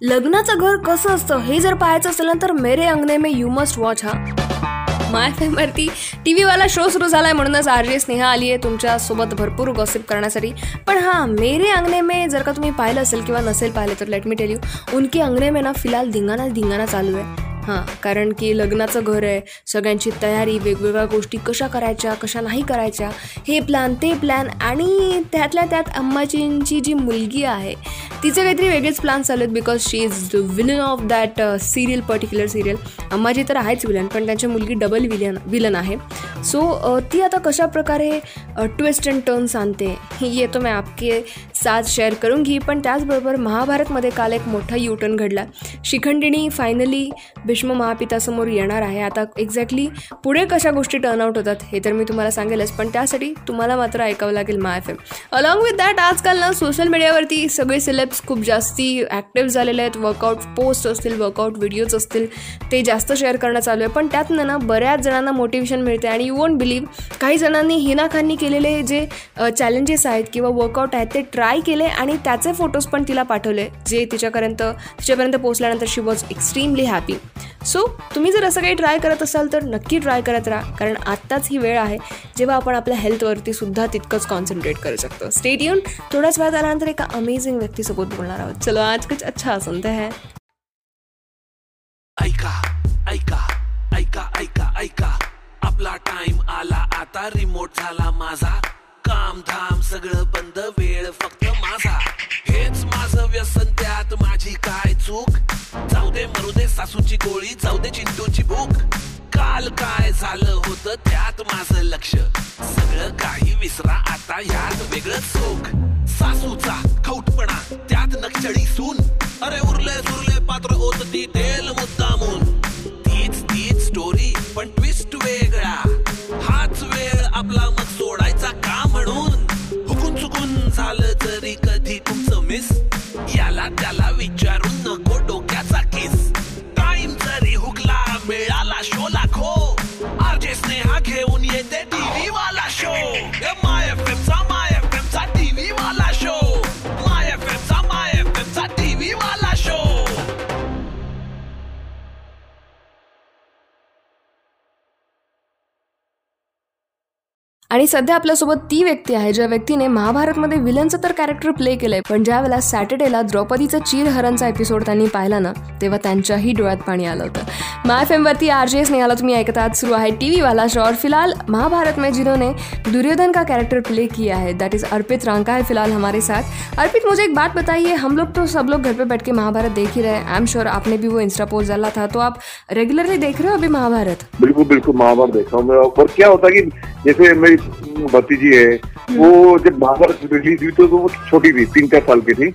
लग्नाचं घर कसं असतं हे जर पाहायचं असेल ना तर मेरे अंगने में यू मस्ट वॉच हा. माय वरती टी व्हीवाला शो सुरू झाला आहे म्हणूनच आर जे स्नेहा आली आहे तुमच्यासोबत भरपूर गॉसिप करण्यासाठी. पण हां मेरे अंगने में जर का तुम्ही पाहिलं असेल किंवा नसेल पाहिलं तर लेट मी टेल यू उनके अंगने में ना फिलहाल धिंगाणा धिंगाणा चालू आहे. हां कारण की लग्नाचं घर आहे सगळ्यांची तयारी वेगवेगळ्या गोष्टी कशा करायच्या कशा नाही करायच्या हे प्लॅन ते प्लॅन आणि त्यातल्या त्यात अम्माजींची जी मुलगी आहे तिचे काहीतरी वेगळेच प्लॅन चालू आहेत because she is the villain of that serial particular serial Ammaji तर आहेच विलन पण त्यांची मुलगी डबल विलन विलन आहे. सो uh, ती आता कशा प्रकारे ट्विस्ट uh, अँड टर्न्स आणते ये तो मी आपके साथ शेअर करून घे पण त्याचबरोबर महाभारतमध्ये काल एक मोठा युटर्न घडला. शिखंडिणी फायनली भीष्म महापितासमोर येणार आहे. आता एक्झॅक्टली पुढे कशा गोष्टी टर्नआउट होतात हे तर मी तुम्हाला सांगेलच पण त्यासाठी तुम्हाला मात्र ऐकावं लागेल my F M along with that आजकाल ना सोशल मीडियावरती सगळे सिलेब्स खूप जास्ती ॲक्टिव्ह झालेले आहेत. वर्कआउट पोस्ट असतील वर्कआउट व्हिडिओज असतील ते जास्त शेअर करणं चालू आहे. पण त्यातनं ना बऱ्याच जणांना मोटिवेशन मिळते आणि यू वोंट बिलीव्ह काही जणांनी हिना खाननी केलेले जे चॅलेंजेस आहेत किंवा वर्कआउट आहेत ते ट्राय केले आणि त्याचे फोटोज पण तिला पाठवले जे तिच्यापर्यंत तिच्यापर्यंत पोहोचल्यानंतर she was extremely happy so तुम्ही जर असं काही ट्राय करत असाल तर नक्की ट्राय करत राहा कारण आत्ताच ही वेळ आहे जेव्हा आपण आपल्या हेल्थवरती सुद्धा तितकंच कॉन्सन्ट्रेट करू शकतो. स्टेट येऊन थोड्याच वेळात आल्यानंतर एका अमेझिंग व्यक्तीसोबत बोलणार आहोत. चलो आज कुछ अच्छा सुनते है. ऐका ऐका ऐका ऐका ऐका. आपला टाइम आला आता रिमोट झाला माझा. काम धाम सगळं बंद वेळ फक्त माझा. हेच माझं व्यसन त्यात माझी काय चूक? जाऊ दे मरू दे सासूची गोळी जाऊ दे चिंटूची भूक. काल काय झालं होतं त्यात माझं लक्ष. सगळं काही विसरा आता ह्यात वेगळं चोख सासूचा खौटपणा त्यात नक्षडी सून. अरे उरले सुरले पात्र होत ती तेल मुद्दामून. तीच तीच स्टोरी पण ट्विस्ट वेगळा. हाच वेळ आपला मग सोडायचा आणि सध्या आपल्यासोबत ती व्यक्ती आहे ज्या व्यक्तीने महाभारतमध्ये विलनचं तर कॅरेक्टर प्ले केलंय पण ज्या वेळेला सॅटर्डेला द्रौपदीचा चीर हरणचा एपिसोड त्यांनी पाहिला ना तेव्हा त्यांच्याही डोळ्यात पाणी आलं होतं. माय एम वरती आर जे स्नेहाला तुम्ही ऐकत आहात सुरू आहे टीव्ही वाला शो। और फ़िलहाल महाभारत में जिन्होंने दुर्योधन का कैरेक्टर प्ले किया है दैट इज़ अर्पित रांका है फ़िलहाल हमारे साथ। अर्पित मुझे एक बात बताइए हम लोग तो सब लोग घर पे बैठ के महाभारत देख ही रहे आई एम श्योर आपने भी वो इंस्टा पोस्ट डाला था तो आप रेगुलरली देख रहे हो अभी महाभारत? बिल्कुल बिल्कुल महाभारत देखा हूँ मैं। और क्या होता है कि जैसे मेरी भतीजी है वो जब महाभारत रिलीज़ हुई तो वो छोटी थी तीन चार साल की थी।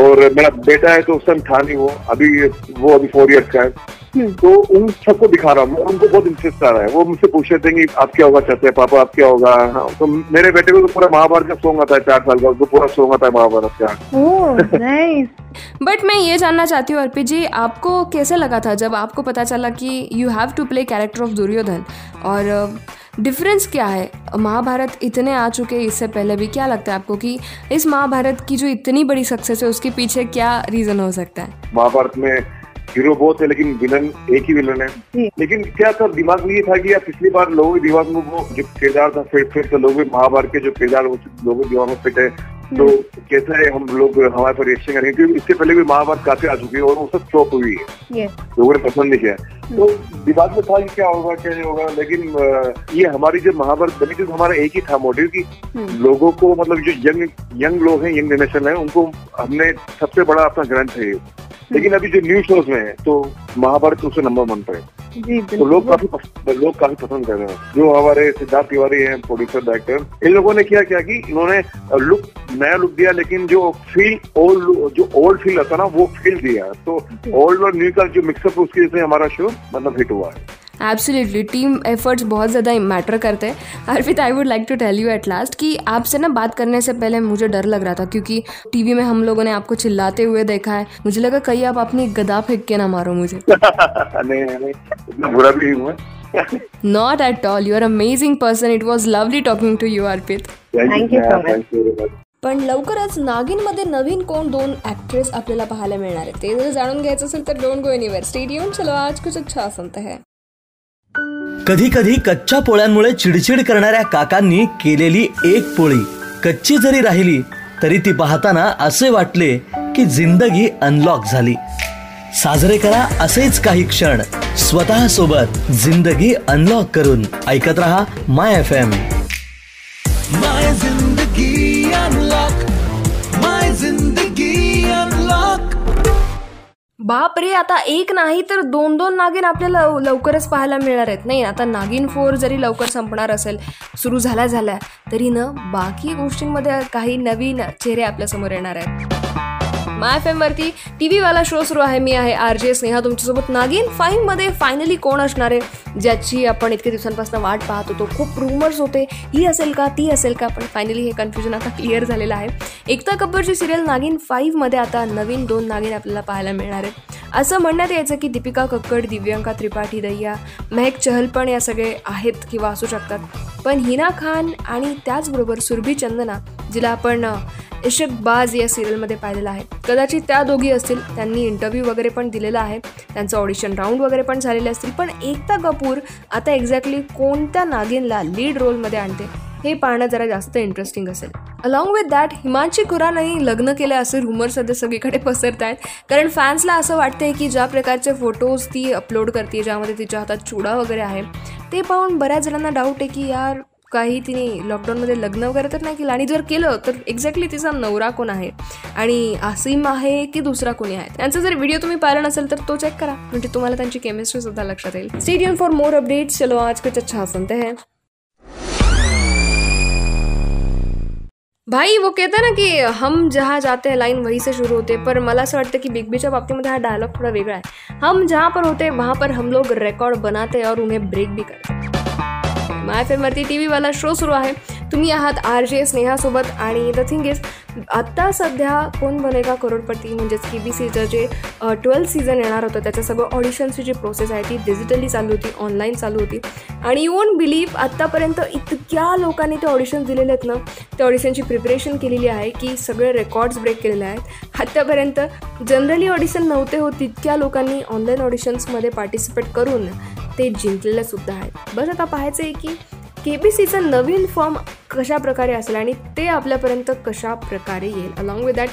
और मेरा बेटा है तो उस टाइम था नहीं वो अभी वो अभी फोर इयर्स का है। तो उन सबको दिखा रहा हूँ। उनको बहुत इंटरेस्ट आ रहा है। वो मुझसे पूछ रहे थे कि आप क्या होगा चाहते हैं पापा आप क्या होगा? हाँ, तो मेरे बेटे को तो पूरा महाभारत का सॉन्ग आता है चार साल का उसको पूरा सॉन्ग आता है महाभारत का। बट मैं ये जानना चाहती हूँ अर्पित जी आपको कैसे लगा था जब आपको पता चला कि you have to play character of Duryodhan? और डिफरेंस क्या है? महाभारत इतने आ चुके हैं इससे पहले भी क्या लगता है आपको कि इस महाभारत की जो इतनी बड़ी सक्सेस है उसके पीछे क्या रीज़न हो सकता है? महाभारत में हीरो बहुत है लेकिन विलन एक ही विलन है। लेकिन क्या था दिमाग में ये था कि यार पिछली बार लोगों के दिमाग में वो जो किरदार था फिर फिर तो लोगों महाभारत के जो किरदार वो लोगों के दिमाग में फिट है। तो कैसा है हम लोग हमारे पर रिएक्शन करेंगे क्योंकि इससे पहले भी महाभारत काफ़ी आ चुकी है और वो सब फ्लॉप हुई है। लोगों ने पसंद नहीं किया। तो दिमाग में था कि क्या होगा क्या नहीं होगा लेकिन ये हमारी जो महाभारत बनी थी हमारा एक ही था मोटिव कि। लोगों को मतलब जो यंग यंग लोग हैं यंग जनरेशन है उनको हमने सबसे बड़ा अपना ग्रंथ है। लेकिन अभी जो न्यू शोज़ में है तो महाभारत उससे नंबर वन पर है। जी तो लोग काफ़ी लोग काफ़ी पसंद कर रहे हैं। जो हमारे सिद्धार्थ तिवारी हैं प्रोड्यूसर डायरेक्टर इन लोगों ने क्या किया कि इन्होंने लुक नया लुक दिया लेकिन जो फील ओल्ड जो ओल्ड फील आता ना वो फील दिया। तो ओल्ड और न्यू का जो मिक्सअप उसकी वजह से हमारा शो मतलब हिट हुआ है। एब्सोल्युटली टीम एफर्ट्स बहुत ज़्यादा मैटर करते हैं। Arpit I would like to tell you at last कि आपसे ना बात करने से पहले मुझे डर लग रहा था क्योंकि टीवी में हम लोगों ने आपको चिल्लाते हुए देखा है। मुझे लगा कहीं आप अपनी गदा फेंक के ना मारो मुझे। नहीं नहीं इतना बुरा भी हुआ not at all you are amazing person it was lovely talking to you Arpit Thank you so much. पण लवकरच नागिनमध्ये नवीन कोण दोन ऍक्ट्रेस आपल्याला पाहायला मिळणार आहे ते जर जाणून घ्यायचं असेल तर डोंट गो एनिवेअर स्टेडियम चलो आज कुछ अच्छा सुनते हैं. कधी कधी कच्च्या पोळ्यांमुळे चिडचिड करणाऱ्या काकांनी केलेली एक पोळी. कच्ची जरी राहिली तरी ती पाहताना असे वाटले की जिंदगी अनलॉक झाली. साजरे करा असेच काही क्षण. स्वतः सोबत जिंदगी अनलॉक करून. ऐकत रहा माय एफ एम बाप रे आता एक नाही तर दोन दोन नागिन आपल्याला लव- लवकरच पाहायला मिळणार आहेत. नाही आता नागिन फोर जरी लवकर संपणार असेल सुरू झाल्या झाल्या तरी न बाकी गोष्टींमध्ये काही नवीन चेहरे आपल्यासमोर येणार आहेत. माय एफ एमवरती टी व्हीवाला शो सुरू आहे. मी आहे आर जे स्नेहा. तुमच्यासोबत नागिन फाईव्हमध्ये फायनली कोण असणार आहे? ज्याची आपण इतके दिवसांपासून वाट पाहत होतो. खूप रुमर्स होते. ही असेल का ती असेल का? पण फायनली हे कन्फ्युजन आता क्लिअर झालेलं आहे. एकता कपूरची सिरियल नागिन फाईव्हमध्ये आता नवीन दोन नागिन आपल्याला पाहायला मिळणार आहे. असं म्हणण्यात यायचं की दीपिका कक्कड दिव्यांका त्रिपाठी दैया महक चहल पण या सगळे आहेत किंवा असू शकतात. पण हिना खान आणि त्याचबरोबर सुरभी चंदना जिला आपण अ, इशक बाज या सिरियलमध्ये पाहिलेलं आहे. कदाचित त्या दोघी असतील त्यांनी इंटरव्ह्यू वगैरे पण दिलेला आहे. त्यांचं ऑडिशन राऊंड वगैरे पण झालेले असतील. पण एकता कपूर आता एक्झॅक्टली कोणत्या नागिनला लीड रोलमध्ये आणते हे पाहणं जरा जास्त इंटरेस्टिंग असेल. अलॉंग विथ दॅट हिमांशी खुरानाने लग्न केलं असे रुमर सध्या सगळीकडे पसरत आहेत कारण फॅन्सला असं वाटतंय की ज्या प्रकारचे फोटोज ती अपलोड करते ज्यामध्ये तिच्या हातात चुडा वगैरे आहे ते पाहून बऱ्याच जणांना डाऊट आहे की यार काही तिने लॉकडाऊनमध्ये लग्न वगैरे तर नाही केलं. आणि जर केलं तर एक्झॅक्टली तिचा नवरा कोण आहे? आणि आसिम आहे की दुसरा कोणी आहे? त्यांचा जर व्हिडिओ तुम्ही पाहिला नसेल तर तो चेक करा. म्हणजे तुम्हाला त्यांची केमिस्ट्री सुद्धा लक्षात येईल. स्टेडियम फॉर मोर अपडेट्स चलो आज कुछ अच्छा सुनते हैं. भाई वो कहता ना की हम जहाँ जाते हैं लाईन वही से शुरू होते पर मला असं वाटतं की बिग बीच्या बाबतीमध्ये हा डायलॉग थोडा वेगळा आहे. हम जहाँ पर होते वहाँ पर हम लोग रेकॉर्ड बनाते और उन्हें ब्रेक भी करते हैं. माय फेमवरती टी व्हीवाला शो सुरू आहे. तुम्ही आहात आर जे स्नेहासोबत आणि द थिंग इज आत्ता सध्या कोण बनेगा करोडपती? म्हणजेच के बी सीचं जे ट्वेल्थ सीझन येणार होतं त्याचं सगळं ऑडिशनची जी प्रोसेस आहे. ती डिजिटली चालू होती ऑनलाईन चालू होती. आणि यू वोंट बिलीव्ह आत्तापर्यंत इतक्या लोकांनी ते ऑडिशन दिलेले आहेत ना. त्या ऑडिशनची प्रिपरेशन केलेली आहे की सगळे रेकॉर्ड्स ब्रेक केलेले आहेत. आत्तापर्यंत जनरली ऑडिशन नव्हते होत तितक्या लोकांनी ऑनलाईन ऑडिशन्समध्ये पार्टिसिपेट करून ते जिंकलेलं सुद्धा आहेत. बस आता पाहायचं आहे की के बी सीचा नवीन फॉर्म कशा प्रकारे असेल आणि ते आपल्यापर्यंत कशा प्रकारे येईल? अलॉंग विथ दॅट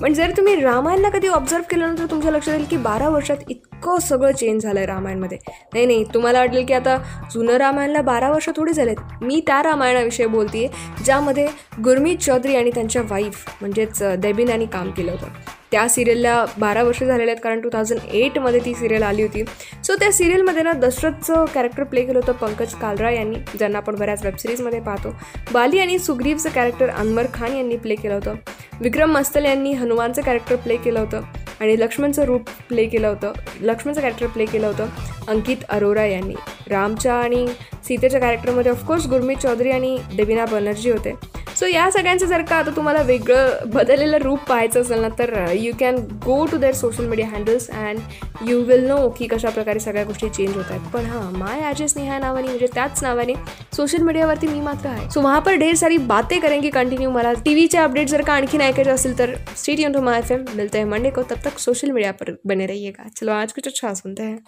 पण जर तुम्ही रामायणला कधी ऑब्झर्व केलं ना तर तुमच्या लक्षात येईल की बारा वर्षात इतकं सगळं चेंज झालं आहे रामायणमध्ये. नाही नाही तुम्हाला वाटेल की आता जुनं रामायणला बारा वर्ष थोडी झालेत. मी त्या रामायणाविषयी बोलते ज्यामध्ये गुरमीत चौधरी आणि त्यांच्या वाईफ म्हणजेच देबिन यांनी काम केलं होतं. त्या सिरियलला बारा वर्ष झालेले आहेत कारण टू थाउजंड एटमध्ये ती सिरियल आली होती. सो त्या सिरियलमध्ये ना दशरथचं कॅरेक्टर प्ले केलं होतं पंकज कालरा यांनी ज्यांना आपण बऱ्याच वेबसिरीजमध्ये पाहतो. बाली आणि सुग्रीवचं कॅरेक्टर अनवर खान यांनी प्ले केलं होतं. विक्रम मस्तल यांनी हनुमानचं कॅरेक्टर प्ले केलं होतं. आणि लक्ष्मणचं रूप प्ले केलं होतं. लक्ष्मणचं कॅरेक्टर प्ले केलं होतं अंकित अरोरा यांनी. रामच्या आणि सीतेच्या कॅरेक्टरमध्ये ऑफकोर्स गुरमीत चौधरी आणि देविना बनर्जी होते. सो या सगळ्यांचं जर का आता तुम्हाला वेगळं बदललेलं रूप पाहायचं असेल ना तर you can go to their social media handles and you will know की कशा प्रकारे सगळ्या गोष्टी चेंज होत आहेत. पण हां माय आजेस नेहा नावाने म्हणजे त्याच नावाने सोशल मीडियावरती मी मात्र आहे. सो वहाँ पर ढेर सारी बातें करेंगे कंटिन्यू मला टीव्हीचे अपडेट जर का आणखीन ऐकायचे असेल तर स्टेट टू माय एफ मिलते हैं मंडे को तब तक सोशल मीडिया पर बने रहिएगा. चलो आज कुछ अच्छा सुनते हैं.